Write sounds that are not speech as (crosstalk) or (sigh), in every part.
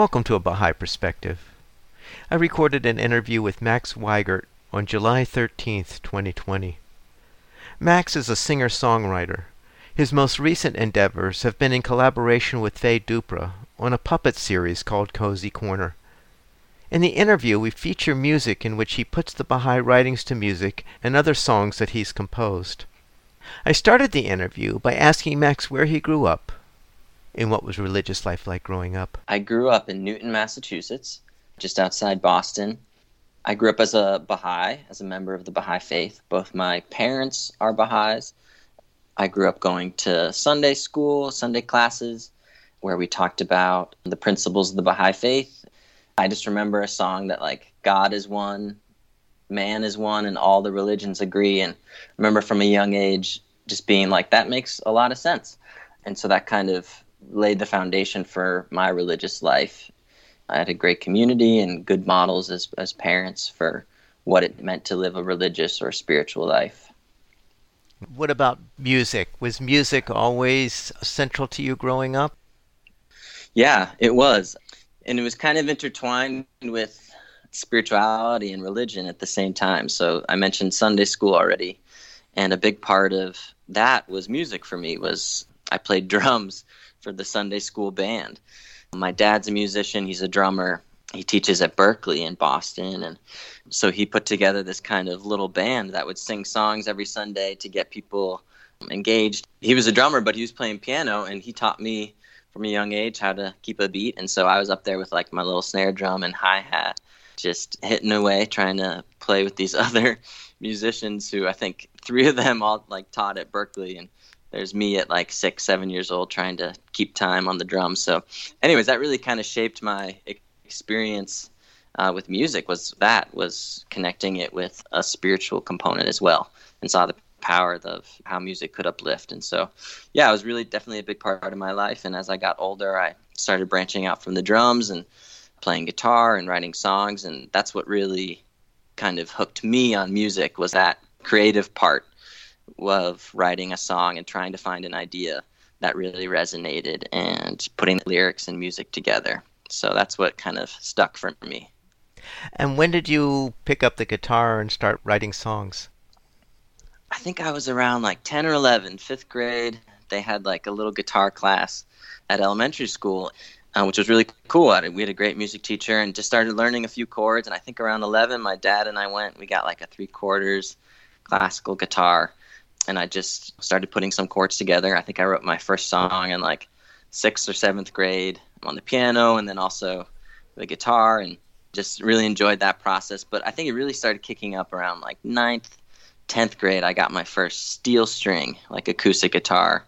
Welcome to A Baha'i Perspective. I recorded an interview with Max Weigert on July 13th, 2020. Max is a singer-songwriter. His most recent endeavors have been in collaboration with Faye Dupras on a puppet series called Cozy Corner. In the interview, we feature music in which he puts the Baha'i writings to music and other songs that he's composed. I started the interview by asking Max where he grew up and what was religious life like growing up. I grew up in Newton, Massachusetts, just outside Boston. I grew up as a Baha'i, as a member of the Baha'i faith. Both my parents are Baha'is. I grew up going to Sunday school, Sunday classes, where we talked about the principles of the Baha'i faith. I just remember a song that, like, God is one, man is one, and all the religions agree. And I remember from a young age just being like, that makes a lot of sense. And so that kind of laid the foundation for my religious life. I had a great community and good models as, as parents for what it meant to live a religious or spiritual life. What about music? Was music always central to you growing up? Yeah, it was. And it was kind of intertwined with spirituality and religion at the same time. So I mentioned Sunday school already. And a big part of that was music for me was I played (laughs) drums for the Sunday school band. My dad's a musician, he's a drummer. He teaches at Berklee in Boston and so he put together this kind of little band that would sing songs every Sunday to get people engaged. He was a drummer, but he was playing piano and he taught me from a young age how to keep a beat and so I was up there with like my little snare drum and hi-hat just hitting away trying to play with these (laughs) other musicians who I think three of them all like taught at Berklee. and there's me at like six, seven years old trying to keep time on the drums. So, anyways, that really kind of shaped my experience uh, with music. Was that was connecting it with a spiritual component as well, and saw the power of how music could uplift. And so, yeah, it was really definitely a big part of my life. And as I got older, I started branching out from the drums and playing guitar and writing songs, and that's what really kind of hooked me on music was that creative part of writing a song and trying to find an idea that really resonated and putting the lyrics and music together. So that's what kind of stuck for me. And when did you pick up the guitar and start writing songs? I think I was around like 10 or 11, fifth grade. They had like a little guitar class at elementary school, uh, which was really cool. We had a great music teacher and just started learning a few chords. And I think around 11, my dad and I went, we got like a three quarters classical guitar and I just started putting some chords together. I think I wrote my first song in like sixth or seventh grade on the piano and then also the guitar and just really enjoyed that process. But I think it really started kicking up around like ninth, tenth grade. I got my first steel string, like acoustic guitar,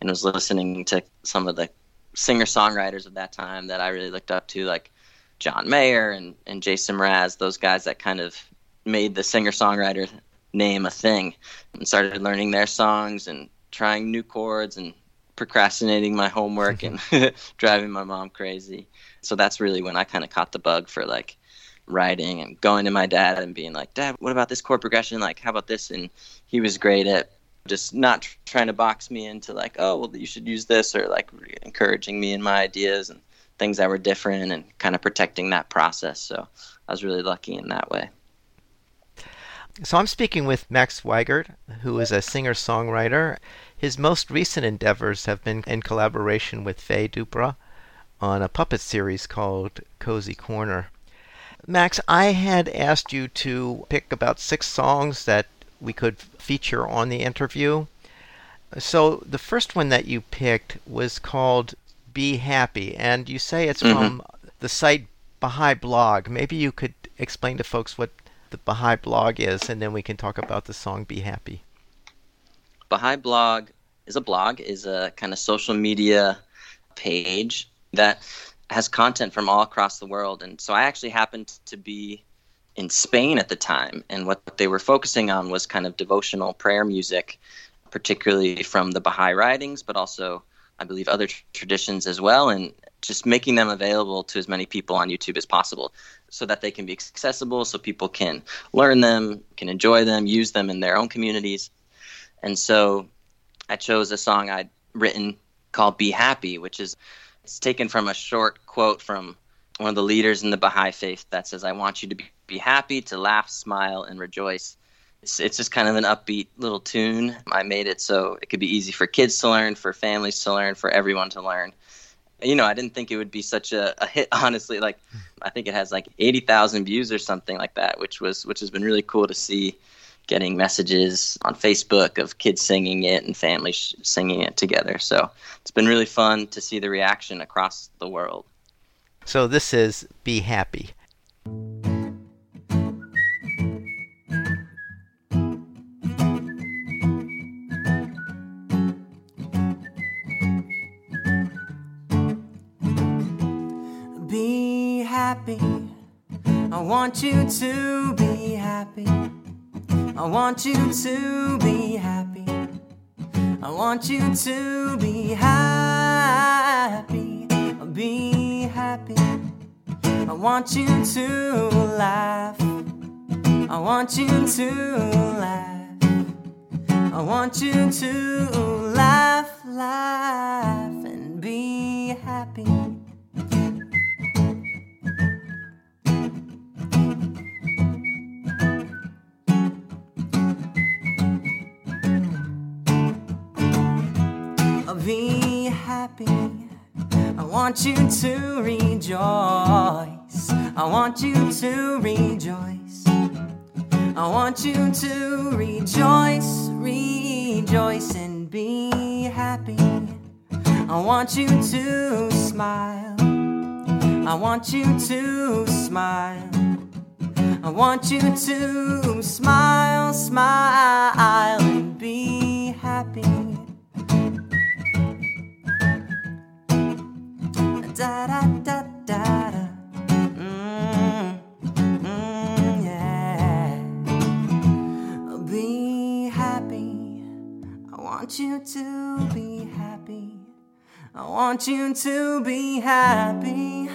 and was listening to some of the singer songwriters of that time that I really looked up to, like John Mayer and, and Jason Mraz, those guys that kind of made the singer songwriter name a thing and started learning their songs and trying new chords and procrastinating my homework and (laughs) (laughs) driving my mom crazy. So that's really when I kind of caught the bug for like writing and going to my dad and being like, "Dad, what about this chord progression? Like, how about this?" And he was great at just not tr- trying to box me into like, "Oh, well, you should use this," or like encouraging me in my ideas and things that were different and kind of protecting that process. So I was really lucky in that way. So I'm speaking with Max Weigert, who is a singer-songwriter. His most recent endeavors have been in collaboration with Faye Dupras on a puppet series called Cozy Corner. Max, I had asked you to pick about six songs that we could feature on the interview. So the first one that you picked was called Be Happy, and you say it's mm-hmm. from the site Baha'i Blog. Maybe you could explain to folks what the Baha'i blog is, and then we can talk about the song Be Happy. Baha'i blog is a blog, is a kind of social media page that has content from all across the world. And so I actually happened to be in Spain at the time, and what they were focusing on was kind of devotional prayer music, particularly from the Baha'i writings, but also I believe other tr- traditions as well, and just making them available to as many people on YouTube as possible so that they can be accessible so people can learn them, can enjoy them, use them in their own communities. And so I chose a song I'd written called Be Happy, which is it's taken from a short quote from one of the leaders in the Baha'i faith that says, I want you to be, happy, to laugh, smile, and rejoice. It's, it's just kind of an upbeat little tune. I made it so it could be easy for kids to learn, for families to learn, for everyone to learn. You know, I didn't think it would be such a, a hit, (laughs) honestly. Like, I think it has like 80,000 views or something like that, which was which has been really cool to see getting messages on Facebook of kids singing it and families singing it together. So it's been really fun to see the reaction across the world. So this is Be Happy. Want you to be happy. I want you to be happy. I want you to be happy. Be happy. I want you to laugh. I want you to laugh. I want you to laugh, laugh, and be happy. Happy. I want you to rejoice. I want you to rejoice. I want you to rejoice, rejoice, and be happy. I want you to smile. I want you to smile. I want you to smile, smile, and be happy. Da da da da da. Mm, yeah. Be happy. I want you to be happy. I want you to be happy.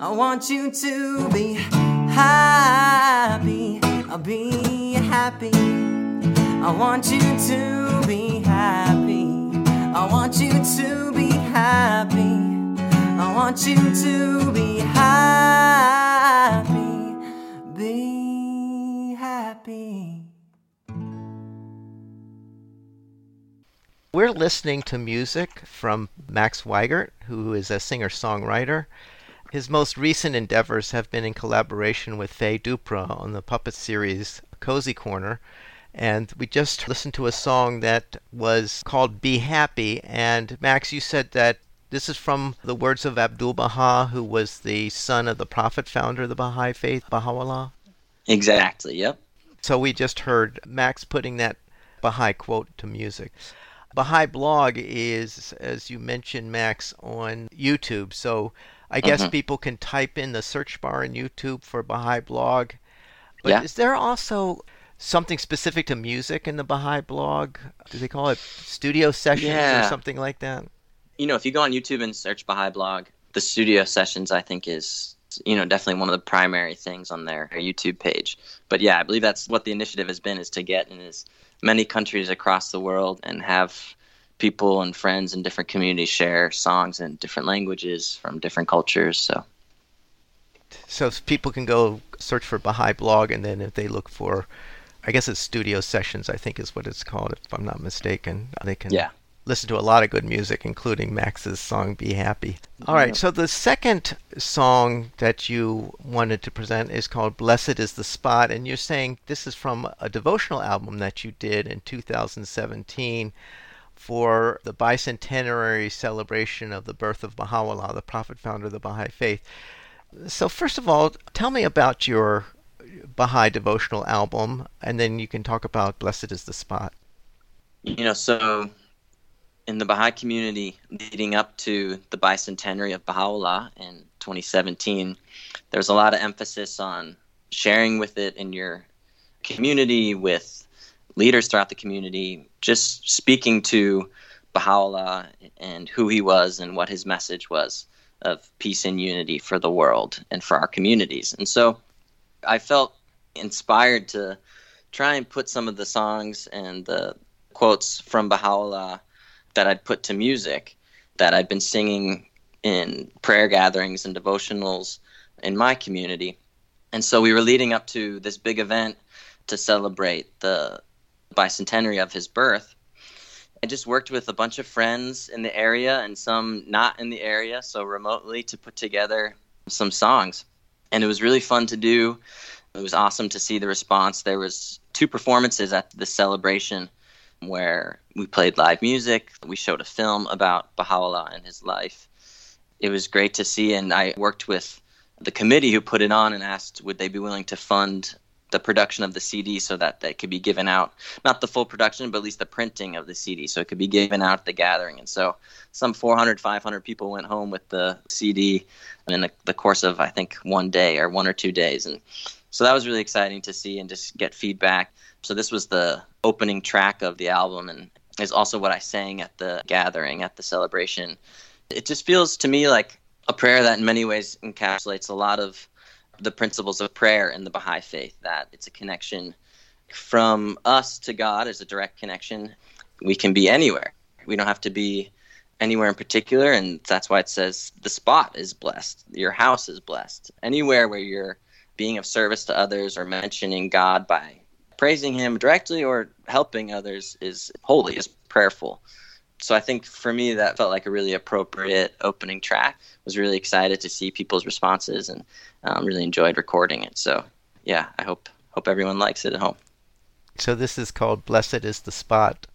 I want you to be happy. I'll be happy. I want you to be happy. I want you to be happy. Want you to be happy. Be happy. We're listening to music from Max Weigert, who is a singer songwriter. His most recent endeavors have been in collaboration with Faye Dupras on the puppet series Cozy Corner. And we just listened to a song that was called Be Happy. And Max, you said that this is from the words of Abdul Baha, who was the son of the prophet founder of the Baha'i faith, Baha'u'llah. Exactly, yep. So we just heard Max putting that Baha'i quote to music. Baha'i blog is, as you mentioned, Max, on YouTube. So I guess Mhm. people can type in the search bar in YouTube for Baha'i blog. But Yeah. is there also something specific to music in the Baha'i blog? Do they call it studio sessions or something like that? You know, if you go on YouTube and search Baha'i blog, the studio sessions I think is you know definitely one of the primary things on their, their YouTube page. But yeah, I believe that's what the initiative has been is to get in as many countries across the world and have people and friends in different communities share songs in different languages from different cultures. So So people can go search for Baha'i blog, and then if they look for, I guess it's studio sessions, I think is what it's called, if I'm not mistaken, they can yeah. Listen to a lot of good music, including Max's song "Be Happy." All right, so the second song that you wanted to present is called "Blessed Is the Spot," and you're saying this is from a devotional album that you did in 2017 for the bicentenary celebration of the birth of Baha'u'llah, the prophet founder of the Baha'i faith. So, first of all, tell me about your Baha'i devotional album, and then you can talk about Blessed is the Spot. You know, so in the Baha'i community leading up to the bicentenary of Baha'u'llah in 2017, there's a lot of emphasis on sharing with it in your community, with leaders throughout the community, just speaking to Baha'u'llah and who he was and what his message was of peace and unity for the world and for our communities. And so I felt inspired to try and put some of the songs and the quotes from Baha'u'llah that I'd put to music that I'd been singing in prayer gatherings and devotionals in my community. And so we were leading up to this big event to celebrate the bicentenary of his birth. I just worked with a bunch of friends in the area and some not in the area, so remotely to put together some songs. And it was really fun to do. It was awesome to see the response. There was two performances at the celebration where we played live music. We showed a film about Baha'u'llah and his life. It was great to see, and I worked with the committee who put it on and asked would they be willing to fund the production of the CD so that they could be given out, not the full production, but at least the printing of the CD so it could be given out at the gathering. And so some 400, 500 people went home with the CD in the, the course of, I think, one day or one or two days. And so that was really exciting to see and just get feedback. So this was the opening track of the album and is also what I sang at the gathering, at the celebration. It just feels to me like a prayer that in many ways encapsulates a lot of the principles of prayer in the Baha'i faith, that it's a connection from us to God as a direct connection. We can be anywhere. We don't have to be anywhere in particular, and that's why it says the spot is blessed, your house is blessed. Anywhere where you're being of service to others or mentioning God by praising Him directly or helping others is holy, is prayerful. So I think for me that felt like a really appropriate opening track. Was really excited to see people's responses and um, really enjoyed recording it. So yeah, I hope hope everyone likes it at home. So this is called "Blessed Is the Spot."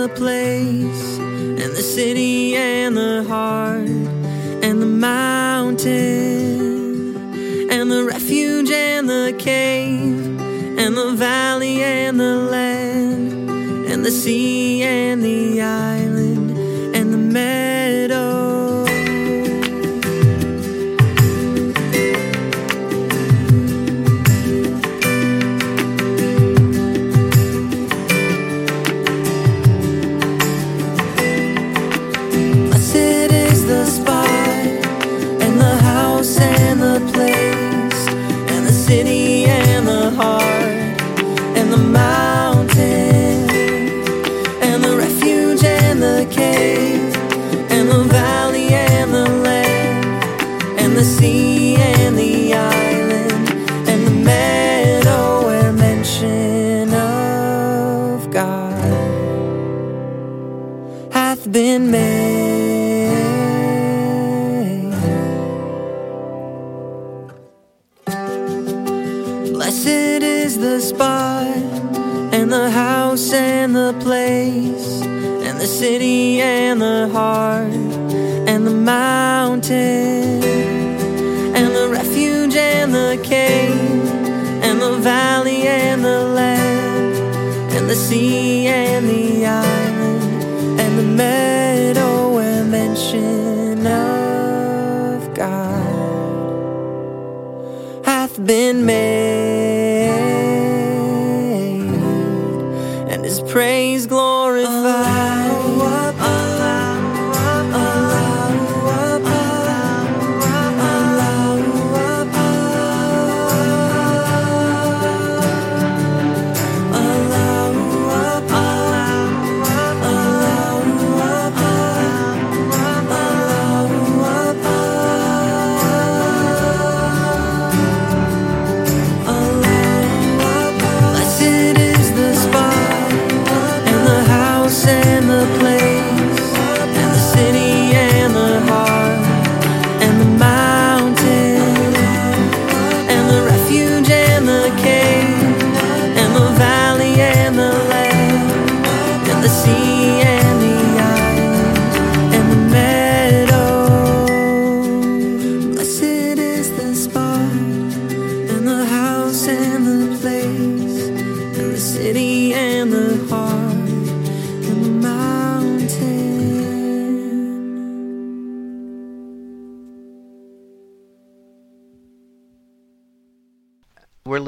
The place and the city and the heart mountain and the refuge and the cave and the valley and the land and the sea and the island and the meadow where mention of God hath been made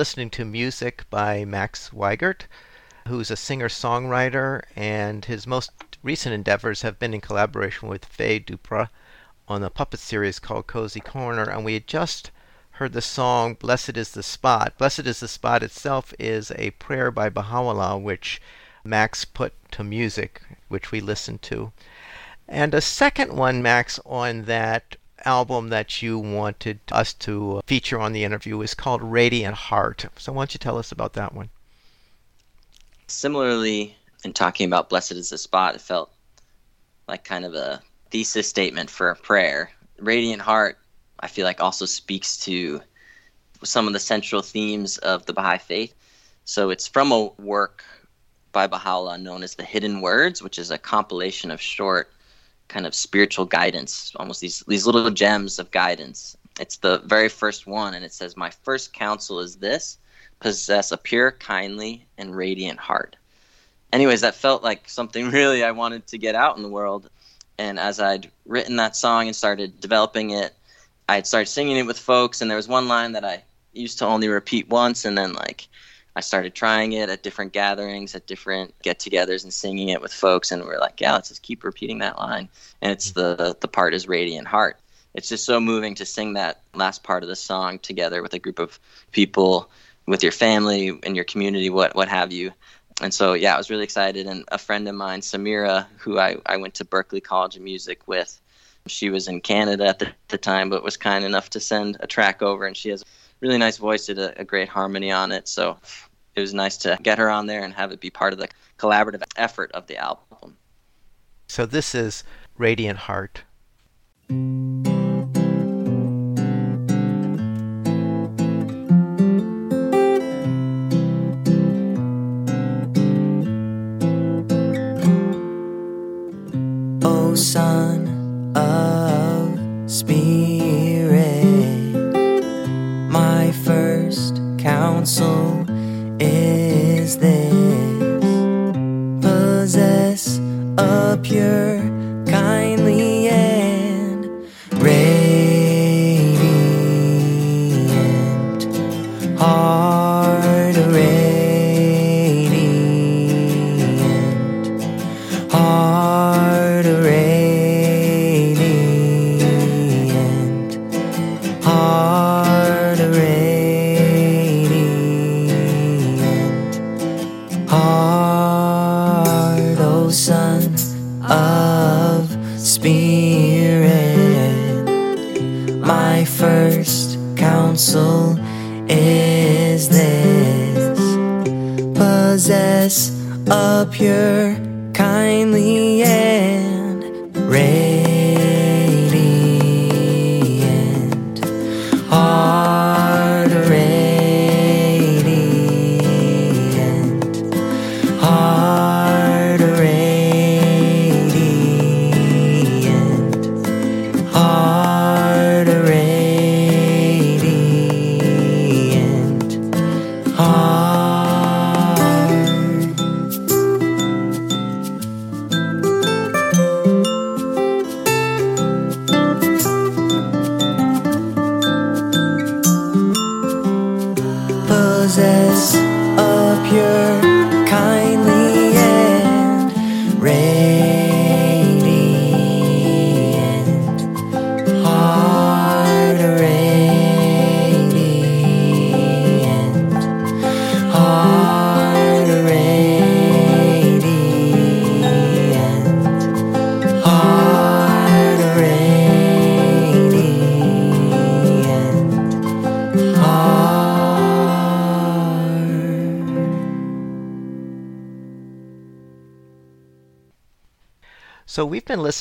listening to music by Max Weigert, who's a singer songwriter, and his most recent endeavors have been in collaboration with Faye Dupras on a puppet series called Cozy Corner. And we had just heard the song Blessed is the Spot. Blessed is the Spot itself is a prayer by Baha'u'llah, which Max put to music, which we listened to. And a second one, Max, on that album that you wanted us to uh, feature on the interview is called Radiant Heart. So why don't you tell us about that one? Similarly, in talking about Blessed is the Spot, it felt like kind of a thesis statement for a prayer. Radiant Heart, I feel like, also speaks to some of the central themes of the Baha'i faith. So it's from a work by Baha'u'llah known as the Hidden Words, which is a compilation of short kind of spiritual guidance, almost these these little gems of guidance. It's the very first one, and it says, "My first counsel is this: possess a pure, kindly, and radiant heart." Anyways, that felt like something (laughs) really I wanted to get out in the world. And as I'd written that song and started developing it, I'd started singing it with folks, and there was one line that I used to only repeat once, and then like I started trying it at different gatherings, at different get-togethers, and singing it with folks. And we're like, yeah, let's just keep repeating that line. And it's mm-hmm. the the part is radiant heart. It's just so moving to sing that last part of the song together with a group of people, with your family and your community, what what have you. And so, yeah, I was really excited. And a friend of mine, Samira, who I, I went to Berklee College of Music with, she was in Canada at the, the time, but was kind enough to send a track over. And she has really nice voice, did a, a great harmony on it. So it was nice to get her on there and have it be part of the collaborative effort of the album. So this is Radiant Heart.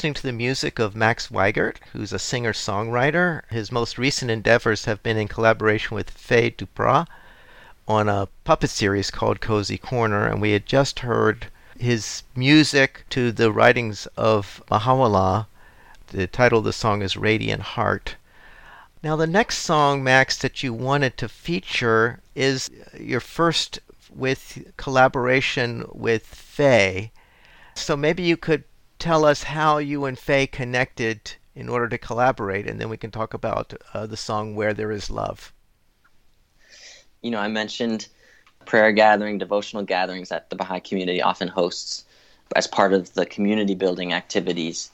Listening to the music of Max Weigert, who's a singer-songwriter. His most recent endeavors have been in collaboration with Faye Dupras on a puppet series called Cozy Corner, and we had just heard his music to the writings of Baha'u'llah. The title of the song is Radiant Heart. Now, the next song, Max, that you wanted to feature is your first with collaboration with Faye. So maybe you could tell us how you and Faye connected in order to collaborate, and then we can talk about uh, the song Where There Is Love. You know, I mentioned prayer gathering, devotional gatherings that the Baha'i community often hosts as part of the community building activities.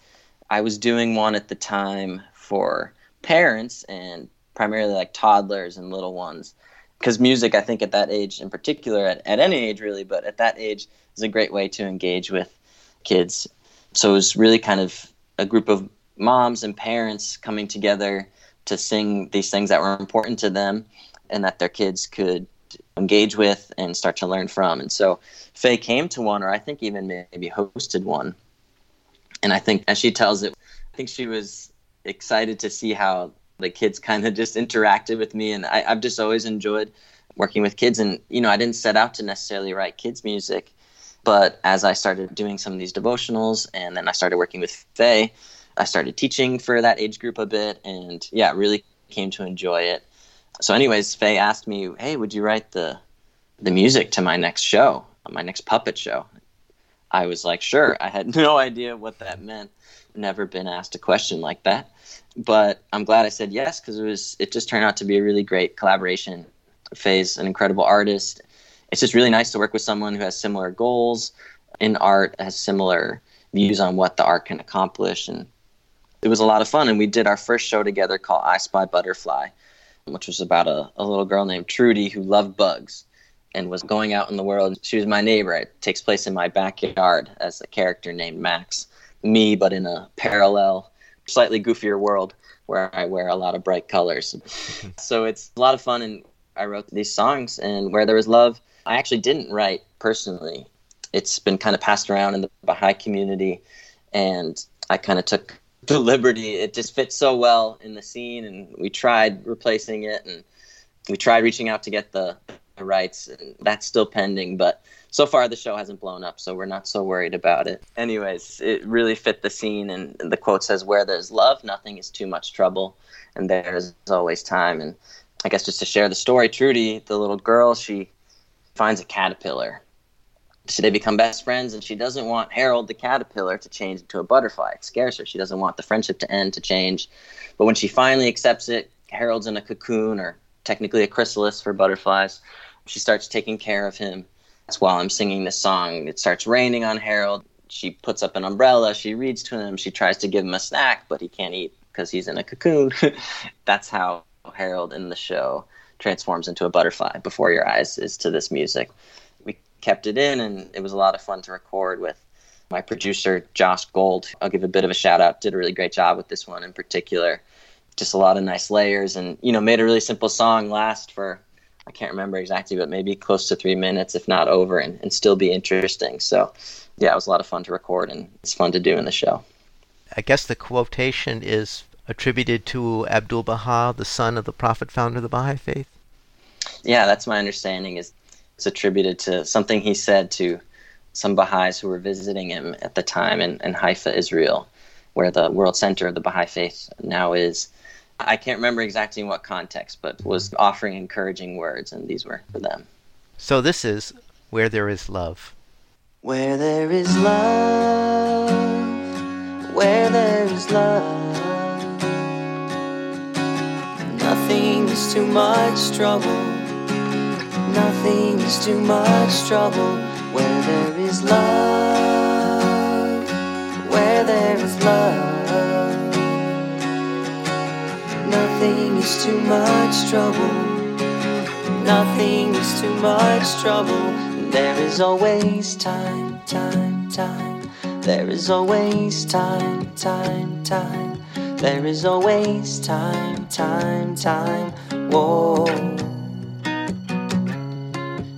I was doing one at the time for parents and primarily like toddlers and little ones because music i think at that age in particular at, at any age really but at that age is a great way to engage with kids so it was really kind of a group of moms and parents coming together to sing these things that were important to them and that their kids could engage with and start to learn from. And so faye came to one or i think even maybe hosted one. And i think as she tells it i think she was excited to see how the kids kind of just interacted with me. And I, i've just always enjoyed working with kids. And you know i didn't set out to necessarily write kids music but as i started doing some of these devotionals and then i started working with faye i started teaching for that age group a bit and yeah really came to enjoy it so anyways faye asked me hey would you write the the music to my next show my next puppet show i was like sure i had (laughs) no idea what that meant never been asked a question like that but I'm glad I said yes because it was it just turned out to be a really great collaboration. Faye's an incredible artist. It's just really nice to work with someone who has similar goals in art, has similar views on what the art can accomplish, and it was a lot of fun. And we did our first show together called I Spy Butterfly, which was about a, a little girl named Trudy who loved bugs and was going out in the world. She was my neighbor. It takes place in my backyard as a character named Max, me, but in a parallel slightly goofier world where I wear a lot of bright colors. (laughs) so it's a lot of fun. And I wrote these songs, and Where There Was Love, I actually didn't write personally. It's been kind of passed around in the Baha'i community, and I kind of took (laughs) the liberty. It just fits so well in the scene, and we tried replacing it, and we tried reaching out to get the, the rights, and that's still pending. But so far the show hasn't blown up, so we're not so worried about it. Anyways, it really fit the scene, and the quote says, "Where there's love, nothing is too much trouble, and there's always time." And I guess just to share the story, Trudy, the little girl, she finds a caterpillar. So they become best friends, and she doesn't want Harold the caterpillar to change into a butterfly. It scares her. She doesn't want the friendship to end, to change. But when she finally accepts it, Harold's in a cocoon, or technically a chrysalis for butterflies. She starts taking care of him That's while I'm singing this song, it starts raining on Harold. She puts up an umbrella. She reads to him. She tries to give him a snack, but he can't eat because he's in a cocoon. (laughs) That's how Harold in the show transforms into a butterfly before your eyes is to this music. We kept it in, and it was a lot of fun to record with my producer, Josh Gold. I'll give a bit of a shout out. Did a really great job with this one in particular. Just a lot of nice layers, and you know, made a really simple song last for I can't remember exactly, but maybe close to three minutes, if not over, and, and still be interesting. So, yeah, it was a lot of fun to record, and it's fun to do in the show. I guess the quotation is attributed to Abdul Baha, the son of the prophet founder of the Baha'i faith. Yeah, that's my understanding. Is it's attributed to something he said to some Baha'is who were visiting him at the time in, in Haifa, Israel, where the world center of the Baha'i faith now is. I can't remember exactly in what context, but was offering encouraging words, and these were for them. So this is Where There Is Love. Where there is love, where there is love, is too much trouble, nothing is too much trouble. Where there is love, where there is love. Nothing is too much trouble. Nothing is too much trouble. There is always time, time, time. There is always time, time, time. There is always time, time, time. Whoa.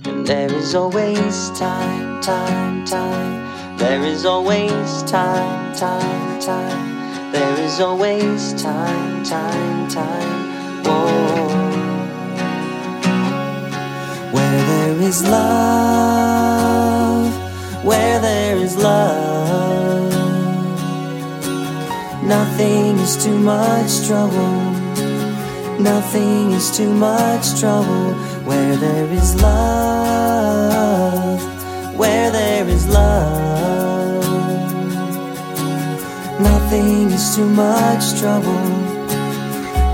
And there is always time, time, time. There is always time, time, time. There is always time, time, time. Whoa. Where there is love, where there is love, nothing is too much trouble. Nothing is too much trouble where there is love, where there is love. Nothing is too much trouble,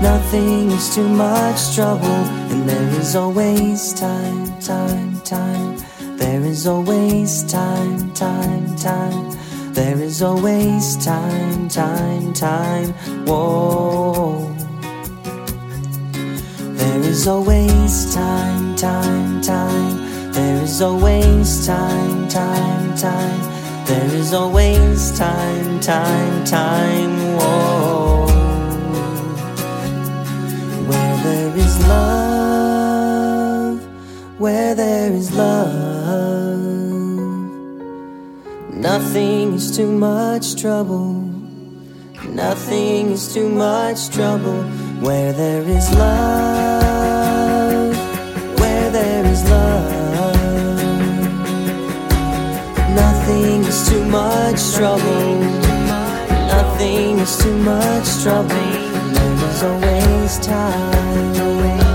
nothing is too much trouble, and there is always time, time, time. There is always time, time, time. There is always time, time, time. Whoa. There is always time, time, time. There is always time, time, time. There is always time, time, time. Whoa. Where there is love, where there is love, nothing is too much trouble. Nothing is too much trouble. Where there is love, where there is love, nothing is too much trouble. Nothing is too much trouble. There is always time.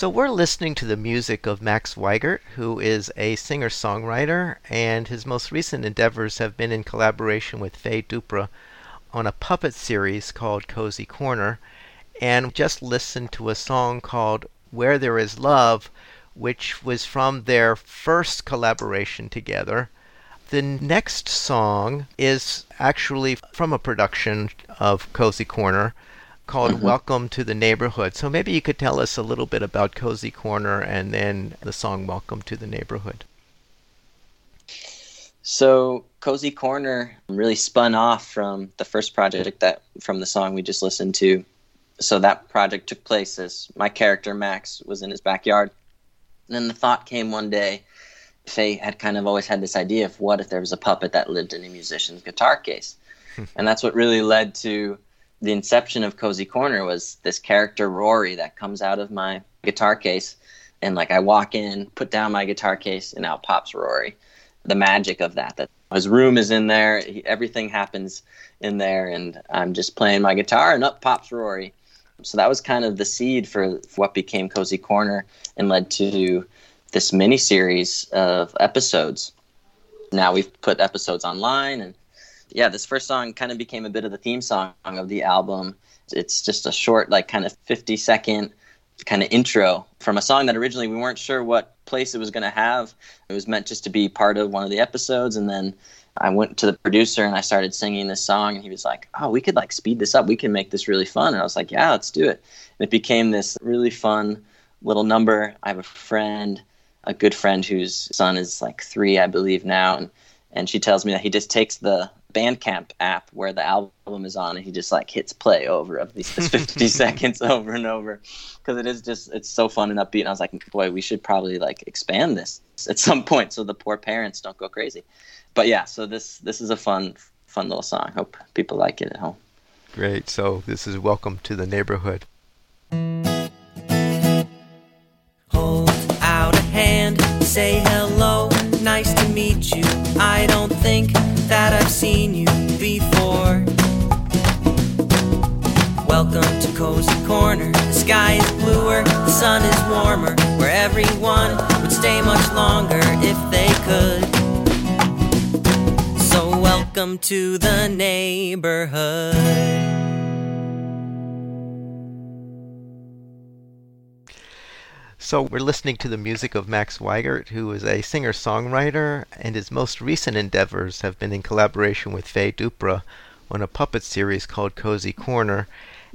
So we're listening to the music of Max Weigert, who is a singer-songwriter, and his most recent endeavors have been in collaboration with Faye Dupras on a puppet series called Cozy Corner, and just listened to a song called Where There Is Love, which was from their first collaboration together. The next song is actually from a production of Cozy Corner called mm-hmm. Welcome to the Neighborhood. So maybe you could tell us a little bit about Cozy Corner and then the song Welcome to the Neighborhood. So Cozy Corner really spun off from the first project that from the song we just listened to. So that project took place as my character Max was in his backyard. And then the thought came one day, Faye had kind of always had this idea of what if there was a puppet that lived in a musician's guitar case. (laughs) and that's what really led to the inception of Cozy Corner was this character Rory that comes out of my guitar case. And like I walk in, put down my guitar case, and out pops Rory the magic of that. That his room is in there, he, everything happens in there, and I'm just playing my guitar, and up pops Rory. So that was kind of the seed for what became Cozy Corner and led to this mini series of episodes. Now we've put episodes online, and yeah, this first song kind of became a bit of the theme song of the album. It's just a short, like kind of 50 second kind of intro from a song that originally we weren't sure what place it was going to have. It was meant just to be part of one of the episodes, and then I went to the producer and I started singing this song, and he was like, "Oh, we could like speed this up. We can make this really fun." And I was like, "Yeah, let's do it." And it became this really fun little number. I have a friend, a good friend whose son is like three, I believe now, and and she tells me that he just takes the Bandcamp app where the album is on, and he just like hits play over of these (laughs) 50 seconds over and over because it is just it's so fun and upbeat. And I was like, boy, we should probably like expand this at some point so the poor parents don't go crazy. But yeah, so this this is a fun fun little song. Hope people like it at home. Great. So this is Welcome to the Neighborhood. Hold out a hand, say think that I've seen you before. Welcome to Cozy Corner. The sky is bluer, the sun is warmer, where everyone would stay much longer if they could. So, welcome to the neighborhood. So we're listening to the music of Max Weigert, who is a singer-songwriter, and his most recent endeavors have been in collaboration with Faye Dupras on a puppet series called Cozy Corner.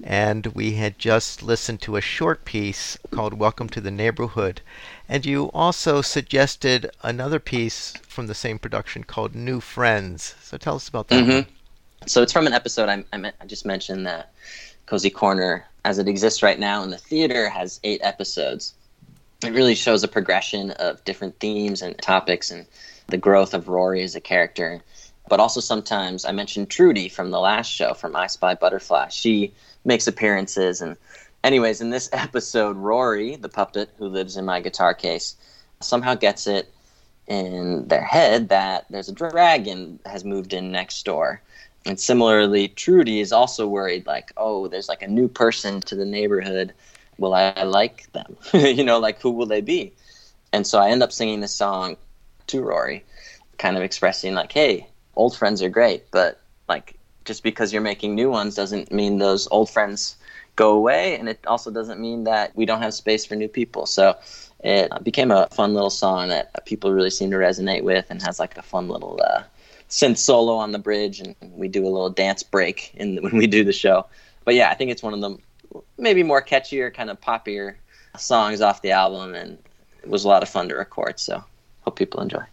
And we had just listened to a short piece called Welcome to the Neighborhood. And you also suggested another piece from the same production called New Friends. So tell us about that. Mm-hmm. So it's from an episode I, I, I just mentioned that Cozy Corner, as it exists right now in the theater, has eight episodes it really shows a progression of different themes and topics and the growth of Rory as a character. But also sometimes I mentioned Trudy from the last show from I Spy Butterfly. She makes appearances and anyways, in this (laughs) episode, Rory, the puppet who lives in my guitar case, somehow gets it in their head that there's a dragon has moved in next door. And similarly, Trudy is also worried, like, oh, there's like a new person to the neighborhood will I like them? (laughs) you know, like who will they be? And so I end up singing this song to Rory, kind of expressing like, hey, old friends are great, but like just because you're making new ones doesn't mean those old friends go away, and it also doesn't mean that we don't have space for new people. So it became a fun little song that people really seem to resonate with, and has like a fun little uh, synth solo on the bridge, and we do a little dance break in (laughs) when we do the show. But yeah, I think it's one of the maybe more catchier, kind of poppier songs off the album, and it was a lot of fun to record. So hope people enjoy.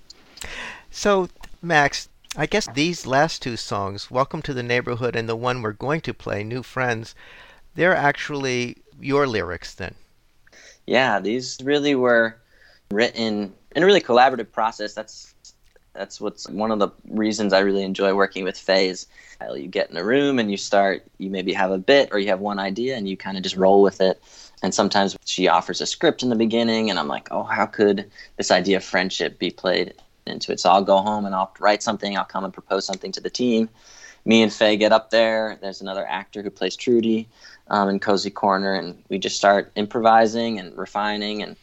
So Max, I guess these last two songs, "Welcome to the Neighborhood" and the one we're going to play, "New Friends," they're actually your lyrics then. Yeah, these really were written in a really collaborative process. That's that's what's one of the reasons I really enjoy working with Faze. You get in a room and you start, you maybe have a bit or you have one idea and you kind of just roll with it. And sometimes she offers a script in the beginning, and I'm like, oh, how could this idea of friendship be played into it? So I'll go home and I'll write something, I'll come and propose something to the team. Me and Faye get up there. There's another actor who plays Trudy um, in Cozy Corner, and we just start improvising and refining and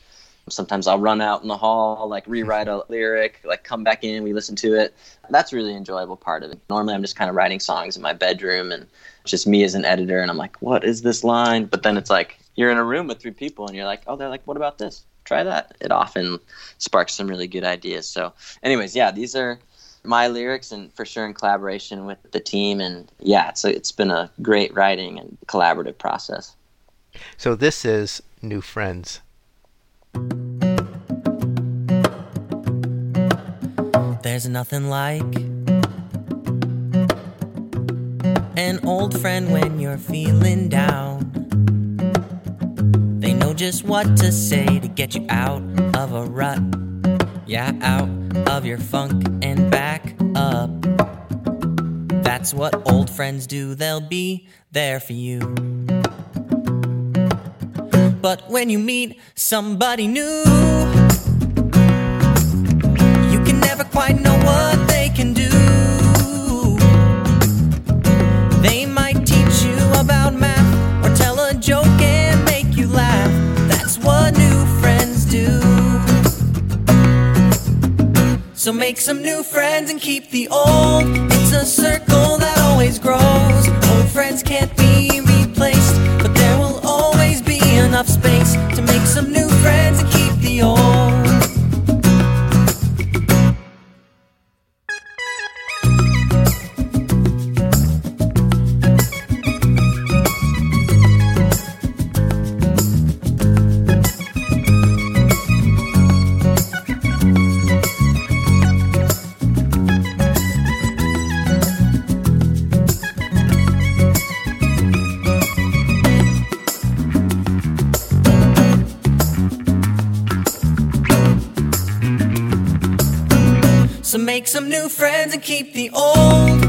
Sometimes I'll run out in the hall, like rewrite a lyric, like come back in, we listen to it. That's really enjoyable part of it. Normally I'm just kind of writing songs in my bedroom and just me as an editor and I'm like, what is this line? But then it's like you're in a room with three people and you're like, oh, they're like, what about this? Try that. It often sparks some really good ideas. So, anyways, yeah, these are my lyrics and for sure in collaboration with the team. And yeah, it's, it's been a great writing and collaborative process. So, this is New Friends. There's nothing like an old friend when you're feeling down. They know just what to say to get you out of a rut. Yeah, out of your funk and back up. That's what old friends do, they'll be there for you. But when you meet somebody new, quite know what they can do. They might teach you about math or tell a joke and make you laugh. That's what new friends do. So make some new friends and keep the old. It's a circle that always grows. Old friends can't be replaced, but there will always be enough space to make some new friends and keep the old. Make some new friends and keep the old.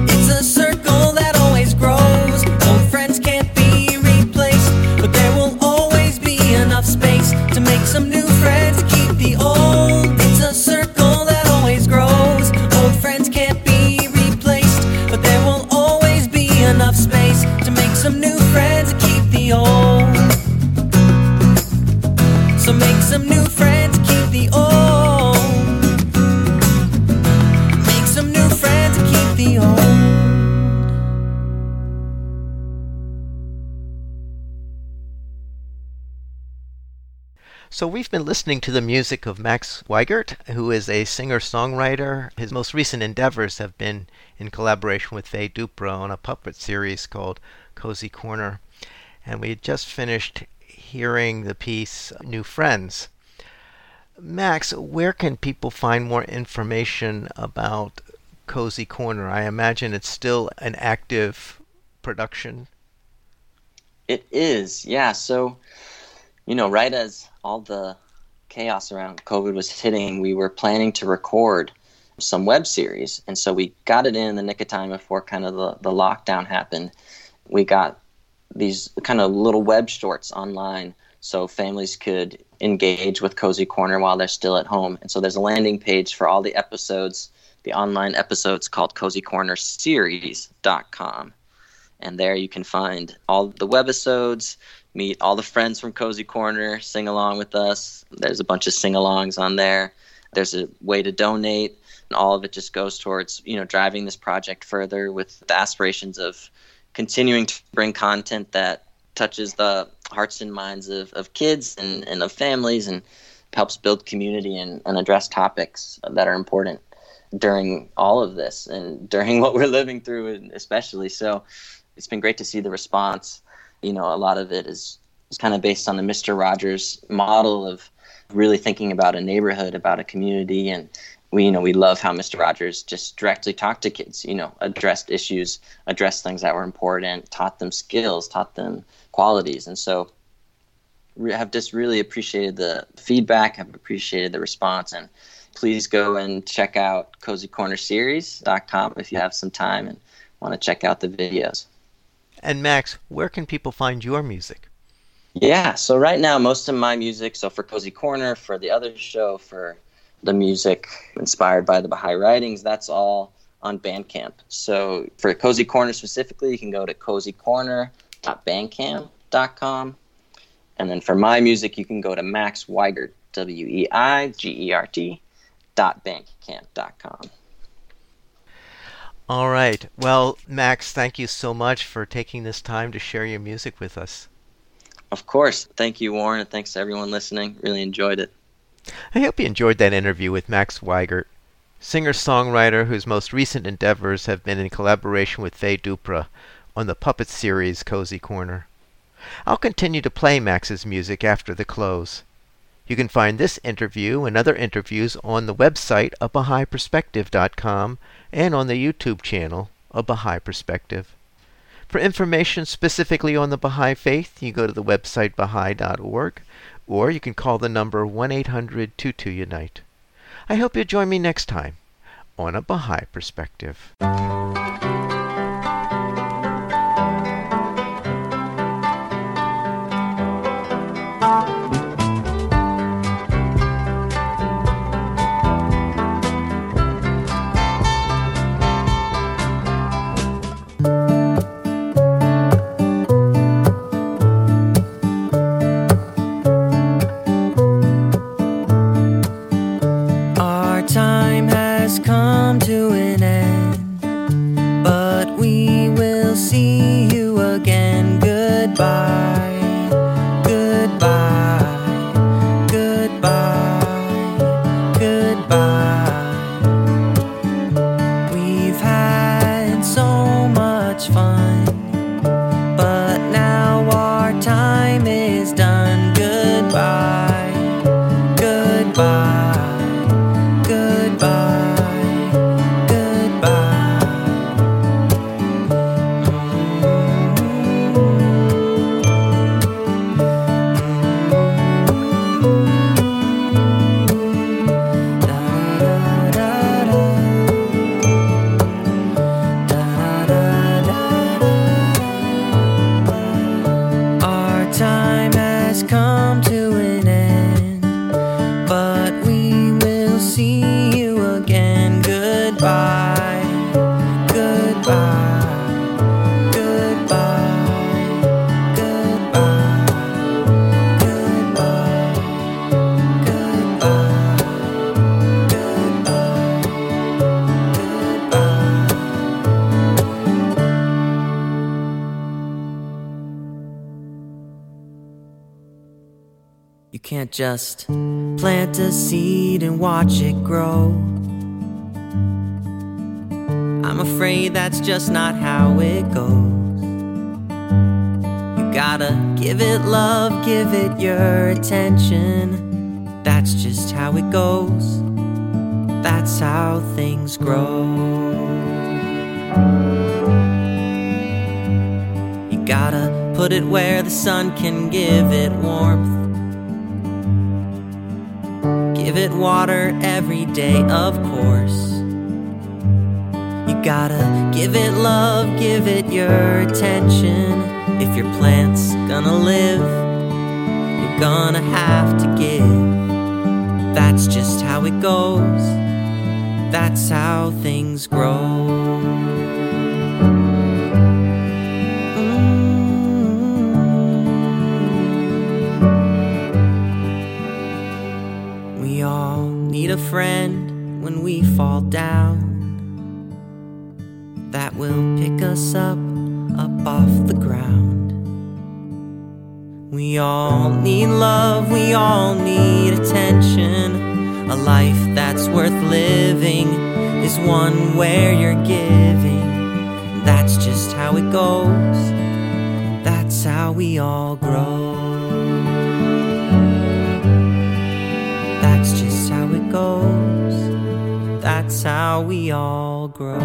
We've been listening to the music of Max Weigert, who is a singer-songwriter. His most recent endeavors have been in collaboration with Faye Dupras on a puppet series called Cozy Corner. And we had just finished hearing the piece New Friends. Max, where can people find more information about Cozy Corner? I imagine it's still an active production. It is, yeah. So, you know, right as all the chaos around COVID was hitting, we were planning to record some web series. And so we got it in the nick of time before kind of the, the lockdown happened. We got these kind of little web shorts online so families could engage with Cozy Corner while they're still at home. And so there's a landing page for all the episodes, the online episodes called cozycornerseries.com. And there you can find all the webisodes, meet all the friends from Cozy Corner, sing along with us. There's a bunch of sing alongs on there. There's a way to donate, and all of it just goes towards you know driving this project further with the aspirations of continuing to bring content that touches the hearts and minds of, of kids and, and of families and helps build community and, and address topics that are important during all of this and during (laughs) what we're living through and especially so it's been great to see the response you know, a lot of it is, is kind of based on the Mr. Rogers model of really thinking about a neighborhood, about a community. And we, you know, we love how Mr. Rogers just directly talked to kids, you know, addressed issues, addressed things that were important, taught them skills, taught them qualities. And so we have just really appreciated the feedback, have appreciated the response. And please go and check out cozycornerseries.com if you have some time and want to check out the videos. And Max, where can people find your music? Yeah, so right now, most of my music, so for Cozy Corner, for the other show, for the music inspired by the Baha'i writings, that's all on Bandcamp. So for Cozy Corner specifically, you can go to cozycorner.bandcamp.com. And then for my music, you can go to Max Weigert, W E I G E R T, dot bandcamp.com. All right. Well, Max, thank you so much for taking this time to share your music with us. Of course. Thank you, Warren, and thanks to everyone listening. Really enjoyed it. I hope you enjoyed that interview with Max Weigert, singer songwriter whose most recent endeavors have been in collaboration with Faye Dupras on the puppet series Cozy Corner. I'll continue to play Max's music after the close. You can find this interview and other interviews on the website of BahaiPerspective.com and on the YouTube channel A Baha'i Perspective. For information specifically on the Baha'i Faith, you go to the website baha'i.org or you can call the number 1 800 22 Unite. I hope you'll join me next time on a Baha'i Perspective. Just plant a seed and watch it grow. I'm afraid that's just not how it goes. You gotta give it love, give it your attention. That's just how it goes. That's how things grow. You gotta put it where the sun can give it warmth. Give it water every day, of course. You gotta give it love, give it your attention. If your plant's gonna live, you're gonna have to give. That's just how it goes. That's how things grow. Friend when we fall down that will pick us up, up off the ground. We all need love, we all need attention. A life that's worth living is one where you're giving. That's just how it goes, that's how we all grow. Goes, that's how we all grow.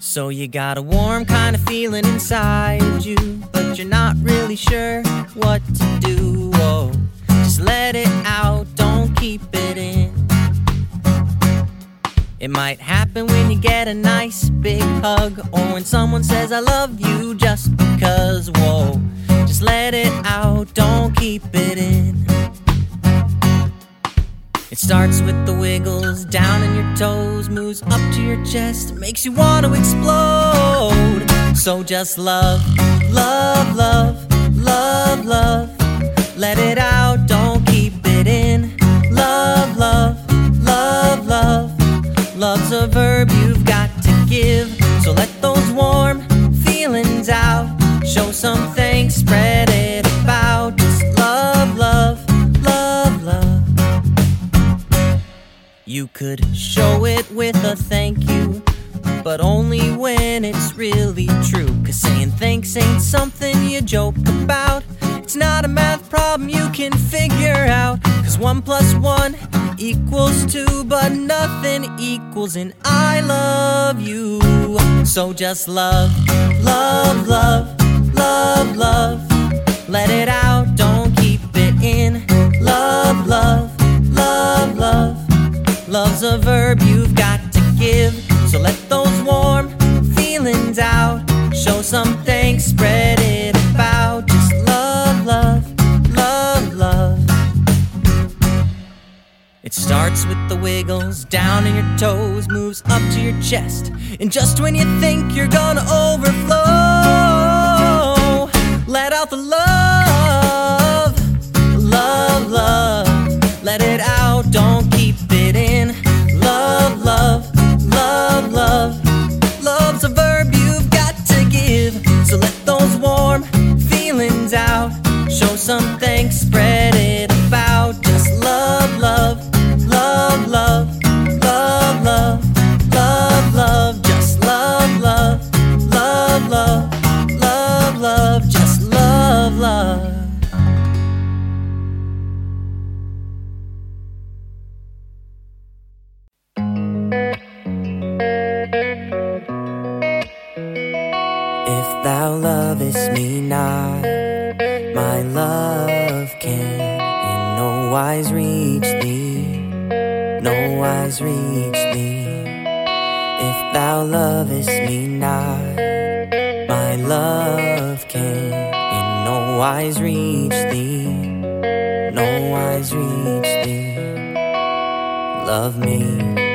So you got a warm kind of feeling inside you, but you're not really sure what to do. Oh, just let it out, don't keep it in. It might happen when you get a nice big hug, or when someone says I love you just because. Whoa, just let it out, don't keep it in. It starts with the wiggles down in your toes, moves up to your chest, makes you want to explode. So just love, love, love, love, love. Let it out, verb you've got to give. So let those warm feelings out. Show some thanks, spread it about. Just love, love, love, love. You could show it with a thank you, but only when it's really true. Cause saying thanks ain't something you joke about. It's not a math problem you can figure out. Cause one plus one equals two, but nothing equals an I love you. So just love, love, love, love, love. Let it out, don't keep it in. Love, love, love, love. Love's a verb you've got to give. So let those warm feelings out. Show some thanks, spread it starts with the wiggles down in your toes, moves up to your chest. And just when you think you're gonna overflow, let out the love, love, love. Let it out, don't keep it in. Love, love, love, love. Love's a verb you've got to give. So let those warm feelings out. Show some thanks, lovest me not, my love can in no wise reach thee, no wise reach thee. If thou lovest me not, my love can in no wise reach thee, no wise reach thee. Love me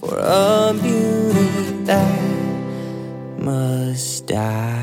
for a beauty that must die.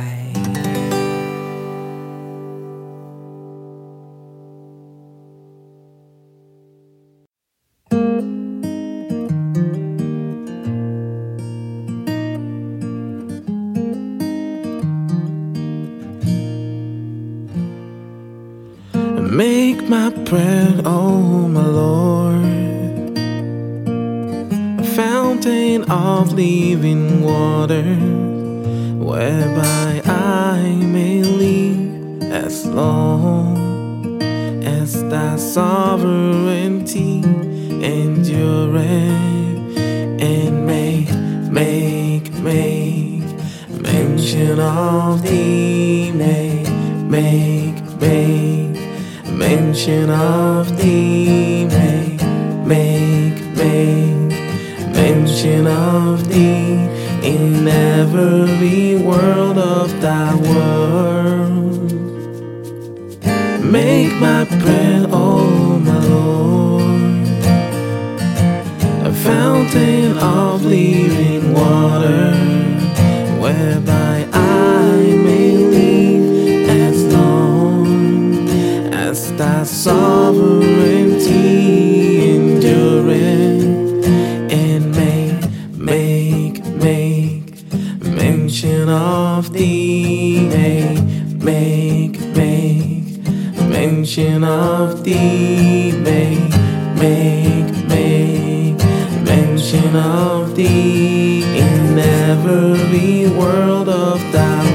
make, make mention of thee in every world of thou.